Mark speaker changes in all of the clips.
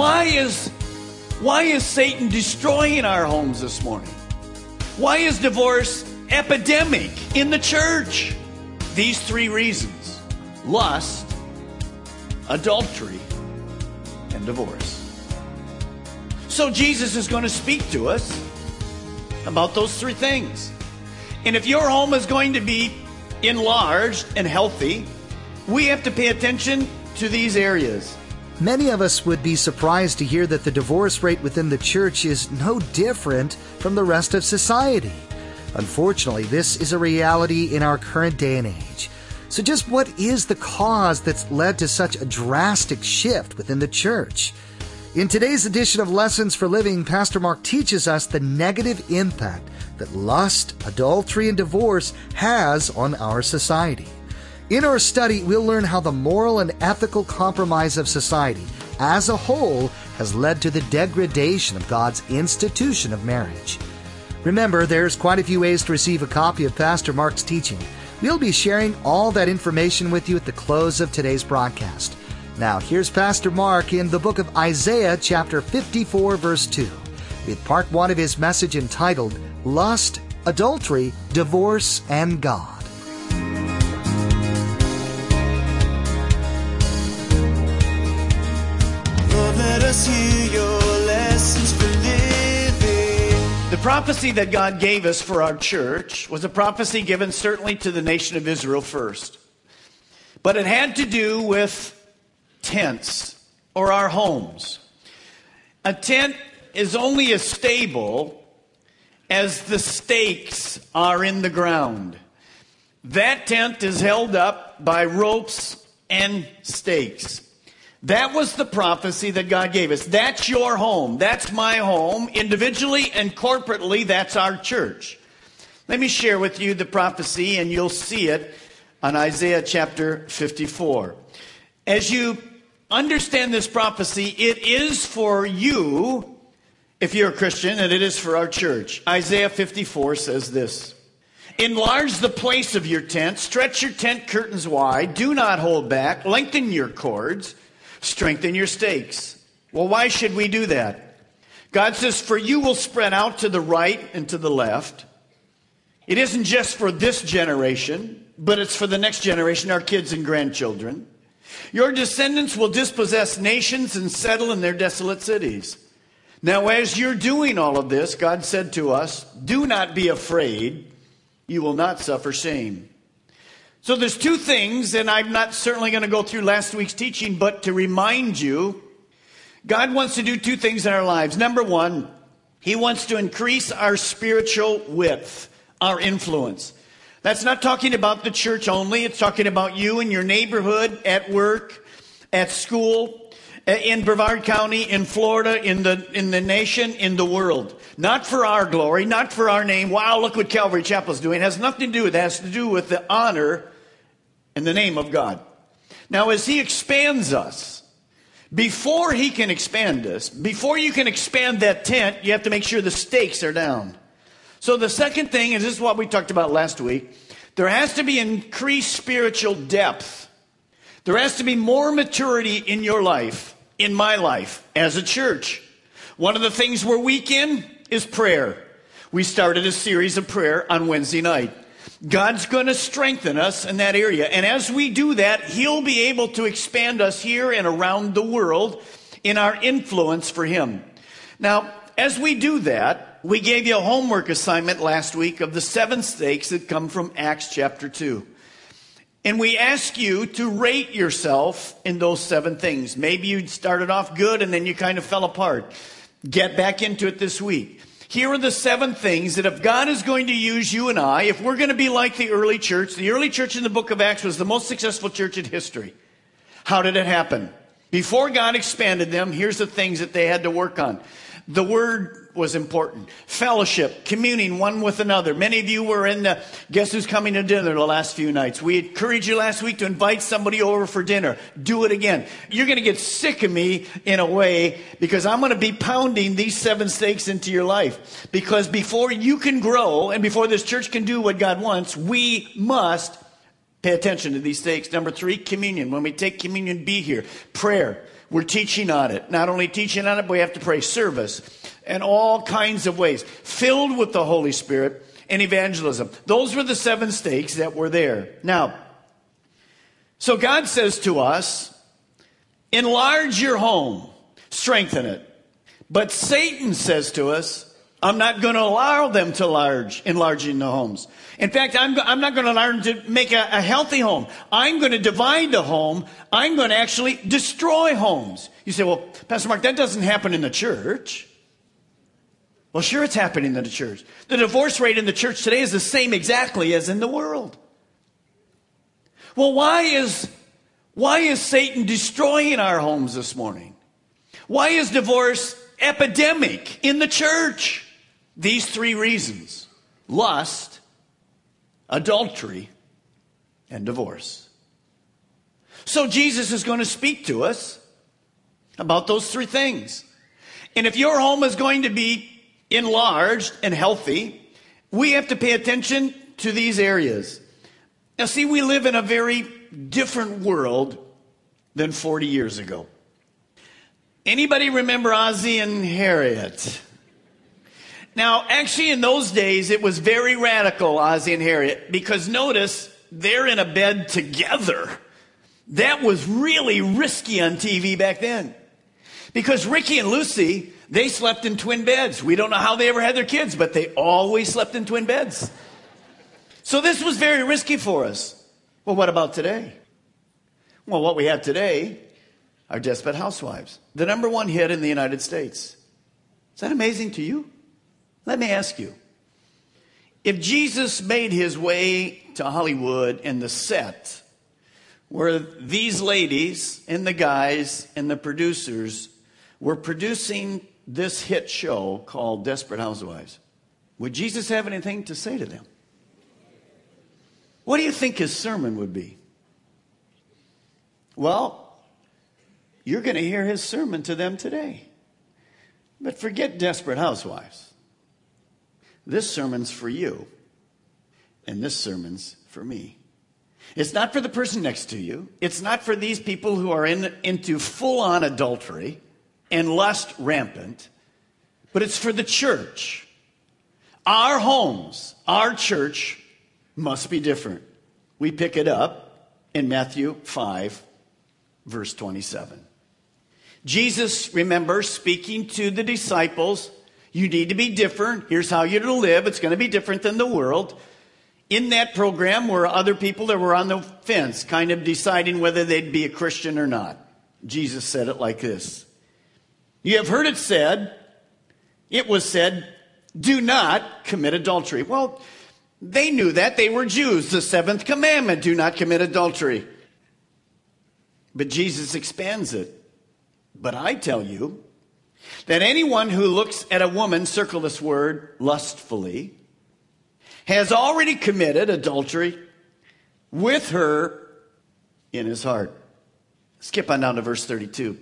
Speaker 1: Why is why is Satan destroying our homes this morning? Why is divorce epidemic in the church? These three reasons: lust, adultery, and divorce. So Jesus is going to speak to us about those three things. And if your home is going to be enlarged and healthy, we have to pay attention to these areas.
Speaker 2: Many of us would be surprised to hear that the divorce rate within the church is no different from the rest of society. Unfortunately, this is a reality in our current day and age. So, just what is the cause that's led to such a drastic shift within the church? In today's edition of Lessons for Living, Pastor Mark teaches us the negative impact that lust, adultery, and divorce has on our society. In our study, we'll learn how the moral and ethical compromise of society as a whole has led to the degradation of God's institution of marriage. Remember, there's quite a few ways to receive a copy of Pastor Mark's teaching. We'll be sharing all that information with you at the close of today's broadcast. Now, here's Pastor Mark in the book of Isaiah, chapter 54, verse 2, with part one of his message entitled Lust, Adultery, Divorce, and God.
Speaker 1: Prophecy that God gave us for our church was a prophecy given certainly to the nation of Israel first. But it had to do with tents or our homes. A tent is only as stable as the stakes are in the ground. That tent is held up by ropes and stakes. That was the prophecy that God gave us. That's your home. That's my home. Individually and corporately, that's our church. Let me share with you the prophecy, and you'll see it on Isaiah chapter 54. As you understand this prophecy, it is for you, if you're a Christian, and it is for our church. Isaiah 54 says this Enlarge the place of your tent, stretch your tent curtains wide, do not hold back, lengthen your cords, strengthen your stakes. Well, why should we do that? God says, For you will spread out to the right and to the left. It isn't just for this generation, but it's for the next generation, our kids and grandchildren. Your descendants will dispossess nations and settle in their desolate cities. Now, as you're doing all of this, God said to us, Do not be afraid. You will not suffer shame. So there's two things, and I'm not certainly going to go through last week's teaching, but to remind you, God wants to do two things in our lives. Number one, He wants to increase our spiritual width, our influence. That's not talking about the church only. It's talking about you and your neighborhood, at work, at school, Uh, in Brevard County, in Florida, in the, in the nation, in the world. Not for our glory, not for our name. Wow, look what Calvary Chapel is doing. It has nothing to do with. It has to do with the honor and the name of God. Now, as He expands us, before He can expand us, before you can expand that tent, you have to make sure the stakes are down. So the second thing, and this is what we talked about last week, there has to be increased spiritual depth. There has to be more maturity in your life, in my life, as a church. One of the things we're weak in is prayer. We started a series of prayer on Wednesday night. God's going to strengthen us in that area. And as we do that, He'll be able to expand us here and around the world in our influence for Him. Now, as we do that, we gave you a homework assignment last week of the seven stakes that come from Acts chapter 2. And we ask you to rate yourself in those seven things. Maybe you started off good and then you kind of fell apart. Get back into it this week. Here are the seven things that if God is going to use you and I, if we're going to be like the early church, the early church in the book of Acts was the most successful church in history. How did it happen? Before God expanded them, here's the things that they had to work on. The word was important. Fellowship, communing one with another. Many of you were in the Guess Who's Coming to Dinner the last few nights. We encouraged you last week to invite somebody over for dinner. Do it again. You're going to get sick of me in a way because I'm going to be pounding these seven stakes into your life. Because before you can grow and before this church can do what God wants, we must pay attention to these stakes. Number three, communion. When we take communion, be here. Prayer. We're teaching on it. Not only teaching on it, but we have to pray service and all kinds of ways, filled with the Holy Spirit and evangelism. Those were the seven stakes that were there. Now, so God says to us, enlarge your home, strengthen it. But Satan says to us, I'm not going to allow them to large, enlarging the homes. In fact, I'm, I'm not going to them to make a, a healthy home. I'm going to divide the home. I'm going to actually destroy homes. You say, well, Pastor Mark, that doesn't happen in the church. Well, sure, it's happening in the church. The divorce rate in the church today is the same exactly as in the world. Well, why is, why is Satan destroying our homes this morning? Why is divorce epidemic in the church? These three reasons lust, adultery, and divorce. So Jesus is going to speak to us about those three things. And if your home is going to be enlarged and healthy, we have to pay attention to these areas. Now, see, we live in a very different world than 40 years ago. Anybody remember Ozzie and Harriet? Now, actually, in those days, it was very radical, Ozzie and Harriet, because notice they're in a bed together. That was really risky on TV back then. Because Ricky and Lucy, they slept in twin beds. We don't know how they ever had their kids, but they always slept in twin beds. So this was very risky for us. Well, what about today? Well, what we have today are Desperate Housewives, the number one hit in the United States. Is that amazing to you? Let me ask you if Jesus made his way to Hollywood and the set where these ladies and the guys and the producers were producing this hit show called Desperate Housewives, would Jesus have anything to say to them? What do you think his sermon would be? Well, you're going to hear his sermon to them today. But forget Desperate Housewives. This sermon's for you, and this sermon's for me. It's not for the person next to you. It's not for these people who are in, into full on adultery and lust rampant, but it's for the church. Our homes, our church must be different. We pick it up in Matthew 5, verse 27. Jesus, remember, speaking to the disciples you need to be different. Here's how you're to live. It's going to be different than the world. In that program were other people that were on the fence, kind of deciding whether they'd be a Christian or not. Jesus said it like this You have heard it said, it was said, do not commit adultery. Well, they knew that. They were Jews. The seventh commandment do not commit adultery. But Jesus expands it. But I tell you, that anyone who looks at a woman, circle this word, lustfully, has already committed adultery with her in his heart. Skip on down to verse 32.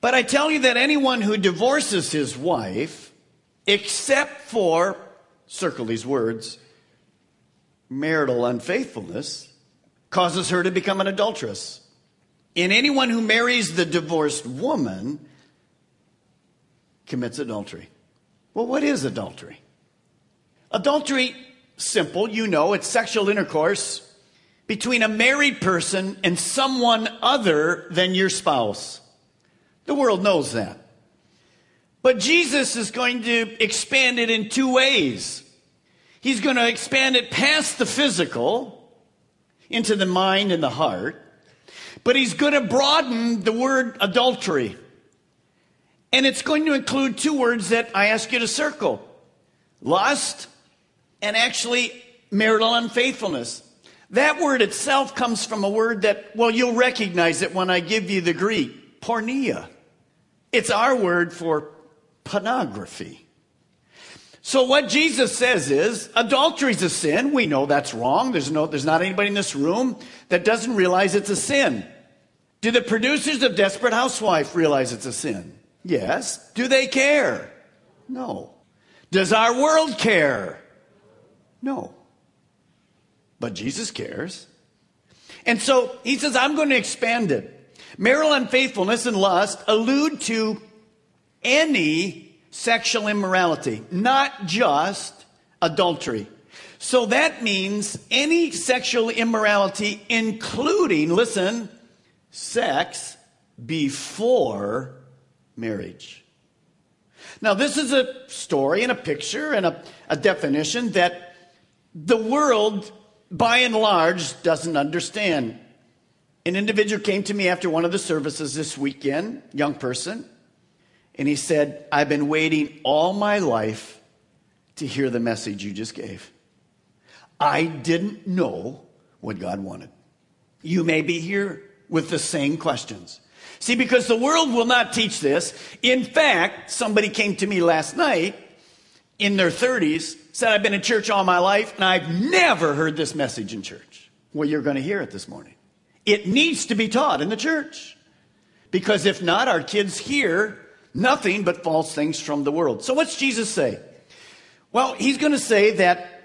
Speaker 1: But I tell you that anyone who divorces his wife, except for, circle these words, marital unfaithfulness, causes her to become an adulteress. And anyone who marries the divorced woman commits adultery. Well, what is adultery? Adultery, simple, you know, it's sexual intercourse between a married person and someone other than your spouse. The world knows that. But Jesus is going to expand it in two ways. He's going to expand it past the physical. into the mind and the heart, but he's going to broaden the word adultery. And it's going to include two words that I ask you to circle lust and actually marital unfaithfulness. That word itself comes from a word that, well, you'll recognize it when I give you the Greek, porneia. It's our word for pornography. So what Jesus says is adultery is a sin. We know that's wrong. There's no there's not anybody in this room that doesn't realize it's a sin. Do the producers of Desperate Housewife realize it's a sin? Yes. Do they care? No. Does our world care? No. But Jesus cares. And so he says, I'm going to expand it. Marital unfaithfulness and lust allude to any sexual immorality, not just adultery. So that means any sexual immorality, including, listen, sex before marriage. Now, this is a story and a picture and a, a definition that the world, by and large, doesn't understand. An individual came to me after one of the services this weekend, young person, and he said, I've been waiting all my life to hear the message you just gave. I didn't know what God wanted. You may be here with the same questions. See, because the world will not teach this. In fact, somebody came to me last night in their 30s, said, I've been in church all my life, and I've never heard this message in church. Well, you're going to hear it this morning. It needs to be taught in the church. Because if not, our kids hear nothing but false things from the world. So what's Jesus say? Well, he's going to say that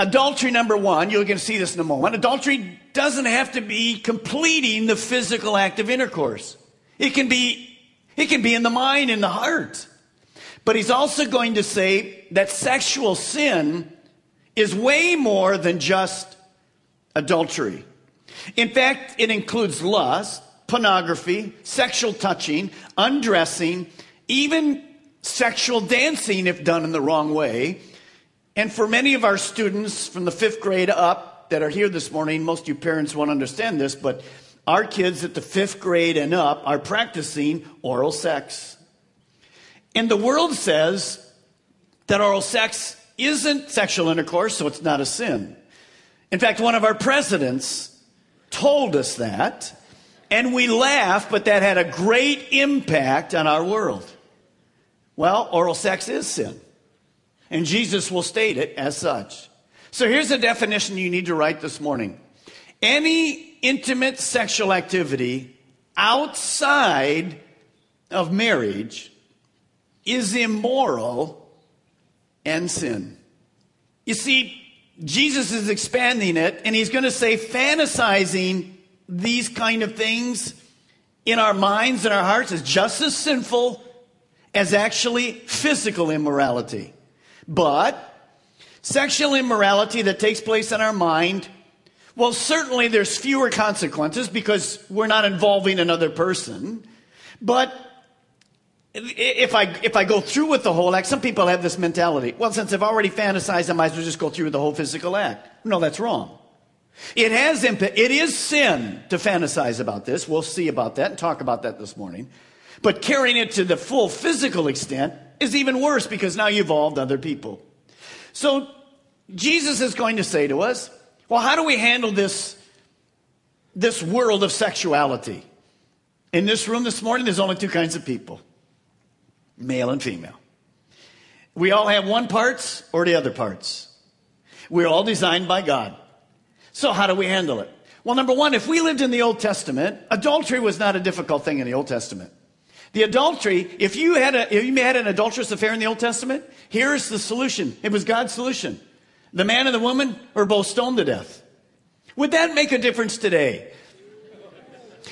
Speaker 1: Adultery, number one, you're going to see this in a moment. Adultery doesn't have to be completing the physical act of intercourse. It can be, it can be in the mind, in the heart. But he's also going to say that sexual sin is way more than just adultery. In fact, it includes lust, pornography, sexual touching, undressing, even sexual dancing if done in the wrong way, and for many of our students from the fifth grade up that are here this morning, most of you parents won't understand this, but our kids at the fifth grade and up are practicing oral sex. And the world says that oral sex isn't sexual intercourse, so it's not a sin. In fact, one of our presidents told us that, and we laughed, but that had a great impact on our world. Well, oral sex is sin. And Jesus will state it as such. So here's a definition you need to write this morning any intimate sexual activity outside of marriage is immoral and sin. You see, Jesus is expanding it, and he's going to say fantasizing these kind of things in our minds and our hearts is just as sinful as actually physical immorality. But sexual immorality that takes place in our mind, well, certainly there's fewer consequences because we're not involving another person. But if I, if I go through with the whole act, some people have this mentality. Well, since I've already fantasized, I might as well just go through with the whole physical act. No, that's wrong. It has impact. It is sin to fantasize about this. We'll see about that and talk about that this morning. But carrying it to the full physical extent is even worse because now you've involved other people. So Jesus is going to say to us, well, how do we handle this, this world of sexuality? In this room this morning, there's only two kinds of people male and female. We all have one parts or the other parts. We're all designed by God. So, how do we handle it? Well, number one, if we lived in the Old Testament, adultery was not a difficult thing in the Old Testament. The adultery, if you had a, if you had an adulterous affair in the Old Testament, here's the solution. It was God's solution. The man and the woman were both stoned to death. Would that make a difference today?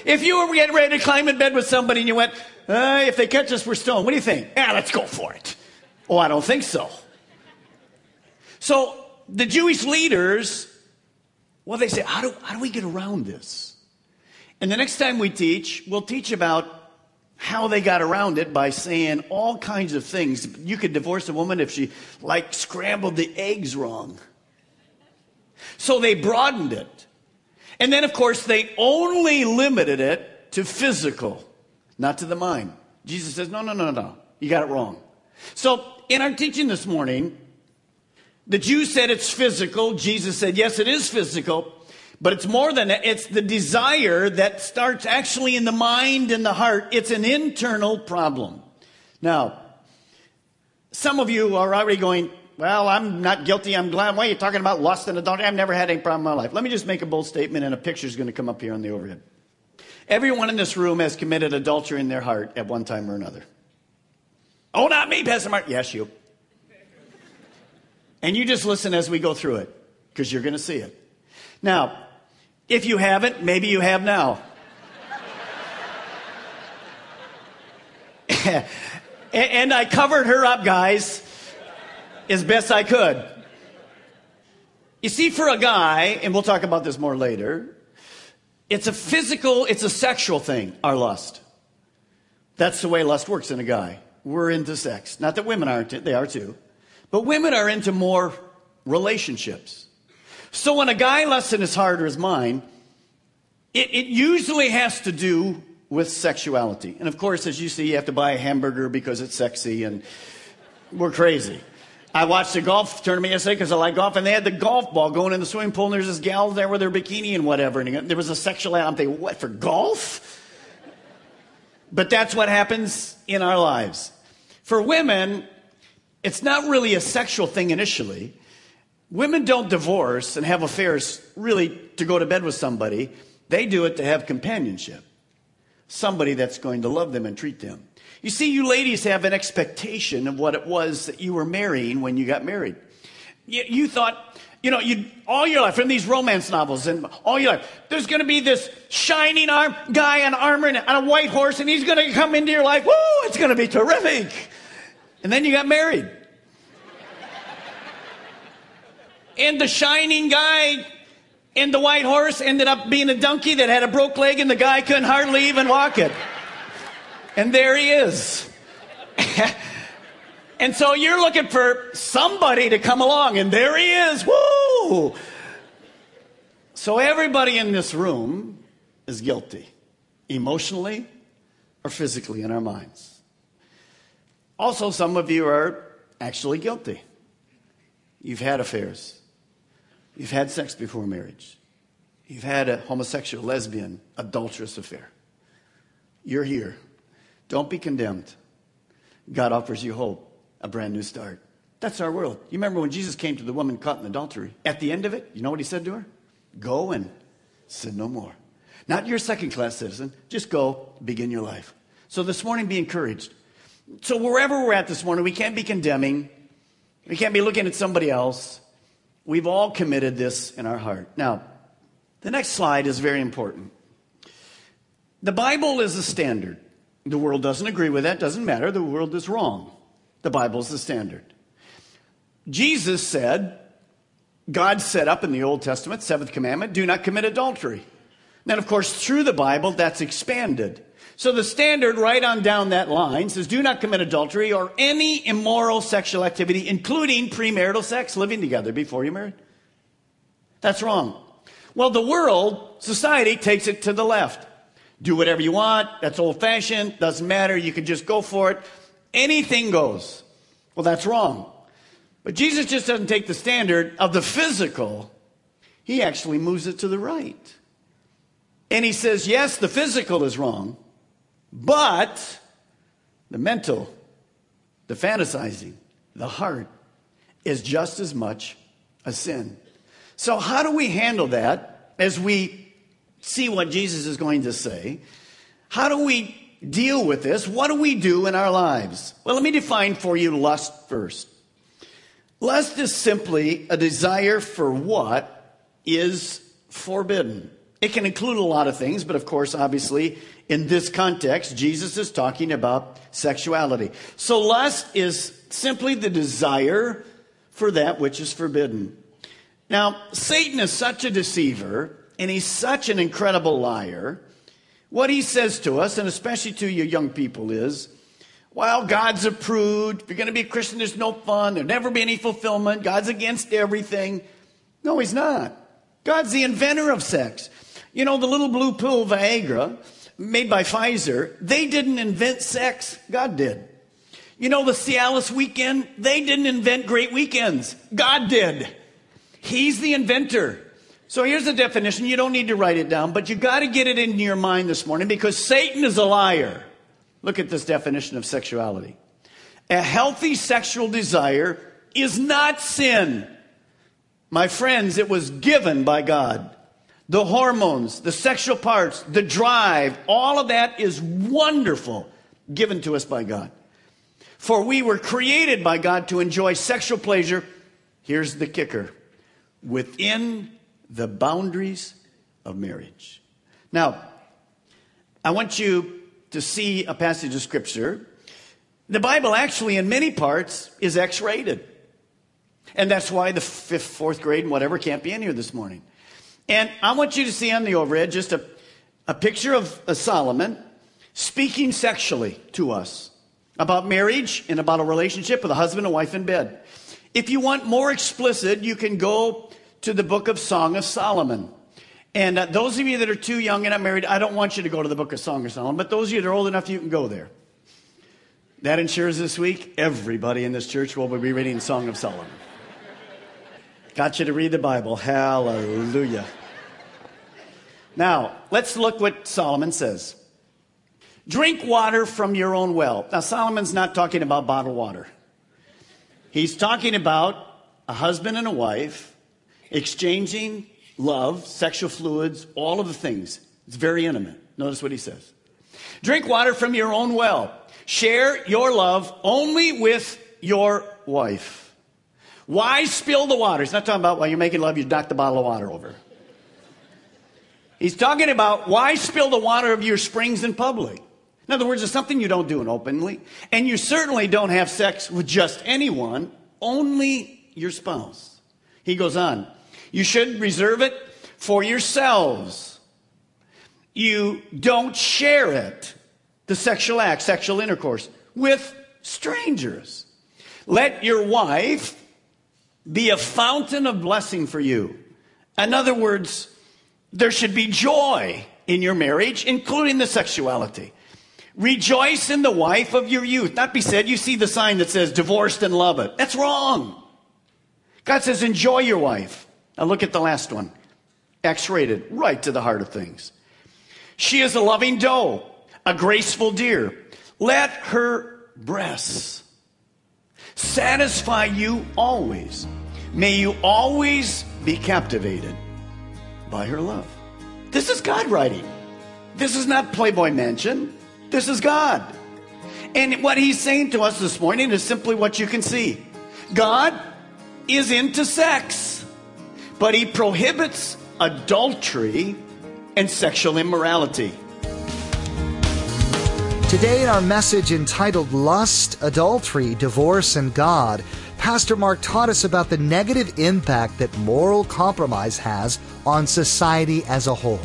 Speaker 1: If you were getting ready to climb in bed with somebody and you went, uh, if they catch us, we're stoned. What do you think? Yeah, let's go for it. Oh, I don't think so. So the Jewish leaders, well, they say, how do, how do we get around this? And the next time we teach, we'll teach about how they got around it by saying all kinds of things. You could divorce a woman if she like scrambled the eggs wrong. So they broadened it. And then, of course, they only limited it to physical, not to the mind. Jesus says, no, no, no, no. You got it wrong. So, in our teaching this morning, the Jews said it's physical. Jesus said, yes, it is physical. But it's more than that. It's the desire that starts actually in the mind and the heart. It's an internal problem. Now, some of you are already going, well, I'm not guilty. I'm glad. Why are you talking about lust and adultery? I've never had any problem in my life. Let me just make a bold statement, and a picture is going to come up here on the overhead. Everyone in this room has committed adultery in their heart at one time or another. Oh, not me, Pastor Mark. Yes, you. And you just listen as we go through it, because you're going to see it. Now, if you haven't, maybe you have now. and I covered her up, guys as best I could. You see, for a guy, and we'll talk about this more later, it's a physical, it's a sexual thing, our lust. That's the way lust works in a guy. We're into sex. Not that women aren't, they are too. But women are into more relationships. So when a guy lusts in his heart or his mind, it, it usually has to do with sexuality. And of course, as you see, you have to buy a hamburger because it's sexy and we're crazy. I watched the golf tournament yesterday because I like golf, and they had the golf ball going in the swimming pool, and there's this gal there with her bikini and whatever, and there was a sexual. I'm thinking, what for golf? But that's what happens in our lives. For women, it's not really a sexual thing initially. Women don't divorce and have affairs really to go to bed with somebody. They do it to have companionship. Somebody that's going to love them and treat them. You see, you ladies have an expectation of what it was that you were marrying when you got married. You, you thought, you know, you all your life from these romance novels and all your life, there's going to be this shining arm guy in armor and on a white horse, and he's going to come into your life. Woo! It's going to be terrific. And then you got married. and the shining guy and the white horse ended up being a donkey that had a broke leg, and the guy couldn't hardly even walk it. And there he is. and so you're looking for somebody to come along, and there he is. Woo! So everybody in this room is guilty, emotionally or physically in our minds. Also, some of you are actually guilty. You've had affairs. You've had sex before marriage. You've had a homosexual, lesbian, adulterous affair. You're here. Don't be condemned. God offers you hope, a brand new start. That's our world. You remember when Jesus came to the woman caught in adultery? At the end of it, you know what he said to her? Go and sin no more. Not your second class citizen, just go, begin your life. So this morning, be encouraged. So wherever we're at this morning, we can't be condemning. We can't be looking at somebody else. We've all committed this in our heart. Now, the next slide is very important. The Bible is a standard. The world doesn't agree with that, doesn't matter. The world is wrong. The Bible is the standard. Jesus said, God set up in the Old Testament, seventh commandment, do not commit adultery. Then, of course, through the Bible, that's expanded. So the standard right on down that line says, do not commit adultery or any immoral sexual activity, including premarital sex, living together before you're married. That's wrong. Well, the world, society takes it to the left. Do whatever you want. That's old fashioned. Doesn't matter. You can just go for it. Anything goes. Well, that's wrong. But Jesus just doesn't take the standard of the physical, he actually moves it to the right. And he says, yes, the physical is wrong, but the mental, the fantasizing, the heart is just as much a sin. So, how do we handle that as we see what Jesus is going to say. How do we deal with this? What do we do in our lives? Well, let me define for you lust first. Lust is simply a desire for what is forbidden. It can include a lot of things, but of course, obviously, in this context, Jesus is talking about sexuality. So lust is simply the desire for that which is forbidden. Now, Satan is such a deceiver and he's such an incredible liar. What he says to us, and especially to you young people, is well, God's approved. If you're going to be a Christian, there's no fun. There'll never be any fulfillment. God's against everything. No, he's not. God's the inventor of sex. You know, the little blue pill Viagra made by Pfizer, they didn't invent sex, God did. You know, the Cialis weekend, they didn't invent great weekends, God did. He's the inventor. So here's the definition. You don't need to write it down, but you got to get it into your mind this morning because Satan is a liar. Look at this definition of sexuality. A healthy sexual desire is not sin. My friends, it was given by God. The hormones, the sexual parts, the drive, all of that is wonderful, given to us by God. For we were created by God to enjoy sexual pleasure. Here's the kicker within the boundaries of marriage. Now, I want you to see a passage of scripture. The Bible actually, in many parts, is X rated. And that's why the fifth, fourth grade, and whatever can't be in here this morning. And I want you to see on the overhead just a, a picture of a Solomon speaking sexually to us about marriage and about a relationship with a husband and wife in bed. If you want more explicit, you can go to the book of Song of Solomon. And uh, those of you that are too young and not married, I don't want you to go to the book of Song of Solomon, but those of you that are old enough, you can go there. That ensures this week everybody in this church will be reading Song of Solomon. Got you to read the Bible. Hallelujah. Now, let's look what Solomon says. Drink water from your own well. Now, Solomon's not talking about bottled water. He's talking about a husband and a wife exchanging love, sexual fluids, all of the things. It's very intimate. Notice what he says. Drink water from your own well. Share your love only with your wife. Why spill the water? He's not talking about while you're making love, you knock the bottle of water over. He's talking about why spill the water of your springs in public. In other words, it's something you don't do in openly. And you certainly don't have sex with just anyone, only your spouse. He goes on. You should reserve it for yourselves. You don't share it, the sexual act, sexual intercourse, with strangers. Let your wife be a fountain of blessing for you. In other words, there should be joy in your marriage, including the sexuality. Rejoice in the wife of your youth. Not be said, you see the sign that says divorced and love it. That's wrong. God says, enjoy your wife. Now look at the last one. X rated, right to the heart of things. She is a loving doe, a graceful deer. Let her breasts satisfy you always. May you always be captivated by her love. This is God writing. This is not Playboy Mansion. This is God. And what he's saying to us this morning is simply what you can see God is into sex but he prohibits adultery and sexual immorality.
Speaker 2: Today, in our message entitled Lust, Adultery, Divorce, and God, Pastor Mark taught us about the negative impact that moral compromise has on society as a whole.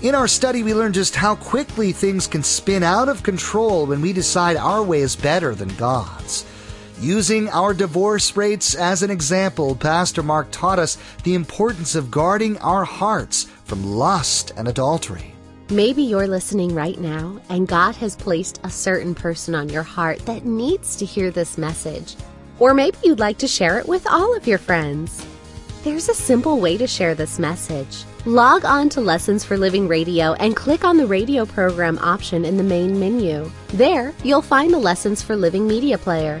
Speaker 2: In our study, we learned just how quickly things can spin out of control when we decide our way is better than God's. Using our divorce rates as an example, Pastor Mark taught us the importance of guarding our hearts from lust and adultery.
Speaker 3: Maybe you're listening right now and God has placed a certain person on your heart that needs to hear this message. Or maybe you'd like to share it with all of your friends. There's a simple way to share this message. Log on to Lessons for Living Radio and click on the radio program option in the main menu. There, you'll find the Lessons for Living media player.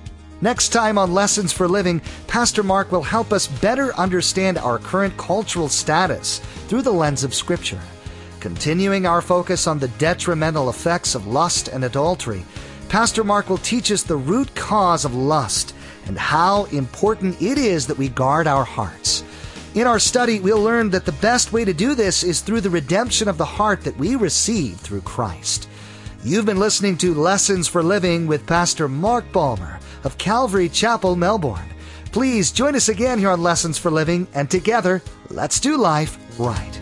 Speaker 2: Next time on Lessons for Living, Pastor Mark will help us better understand our current cultural status through the lens of Scripture. Continuing our focus on the detrimental effects of lust and adultery, Pastor Mark will teach us the root cause of lust and how important it is that we guard our hearts. In our study, we'll learn that the best way to do this is through the redemption of the heart that we receive through Christ. You've been listening to Lessons for Living with Pastor Mark Balmer of Calvary Chapel, Melbourne. Please join us again here on Lessons for Living, and together, let's do life right.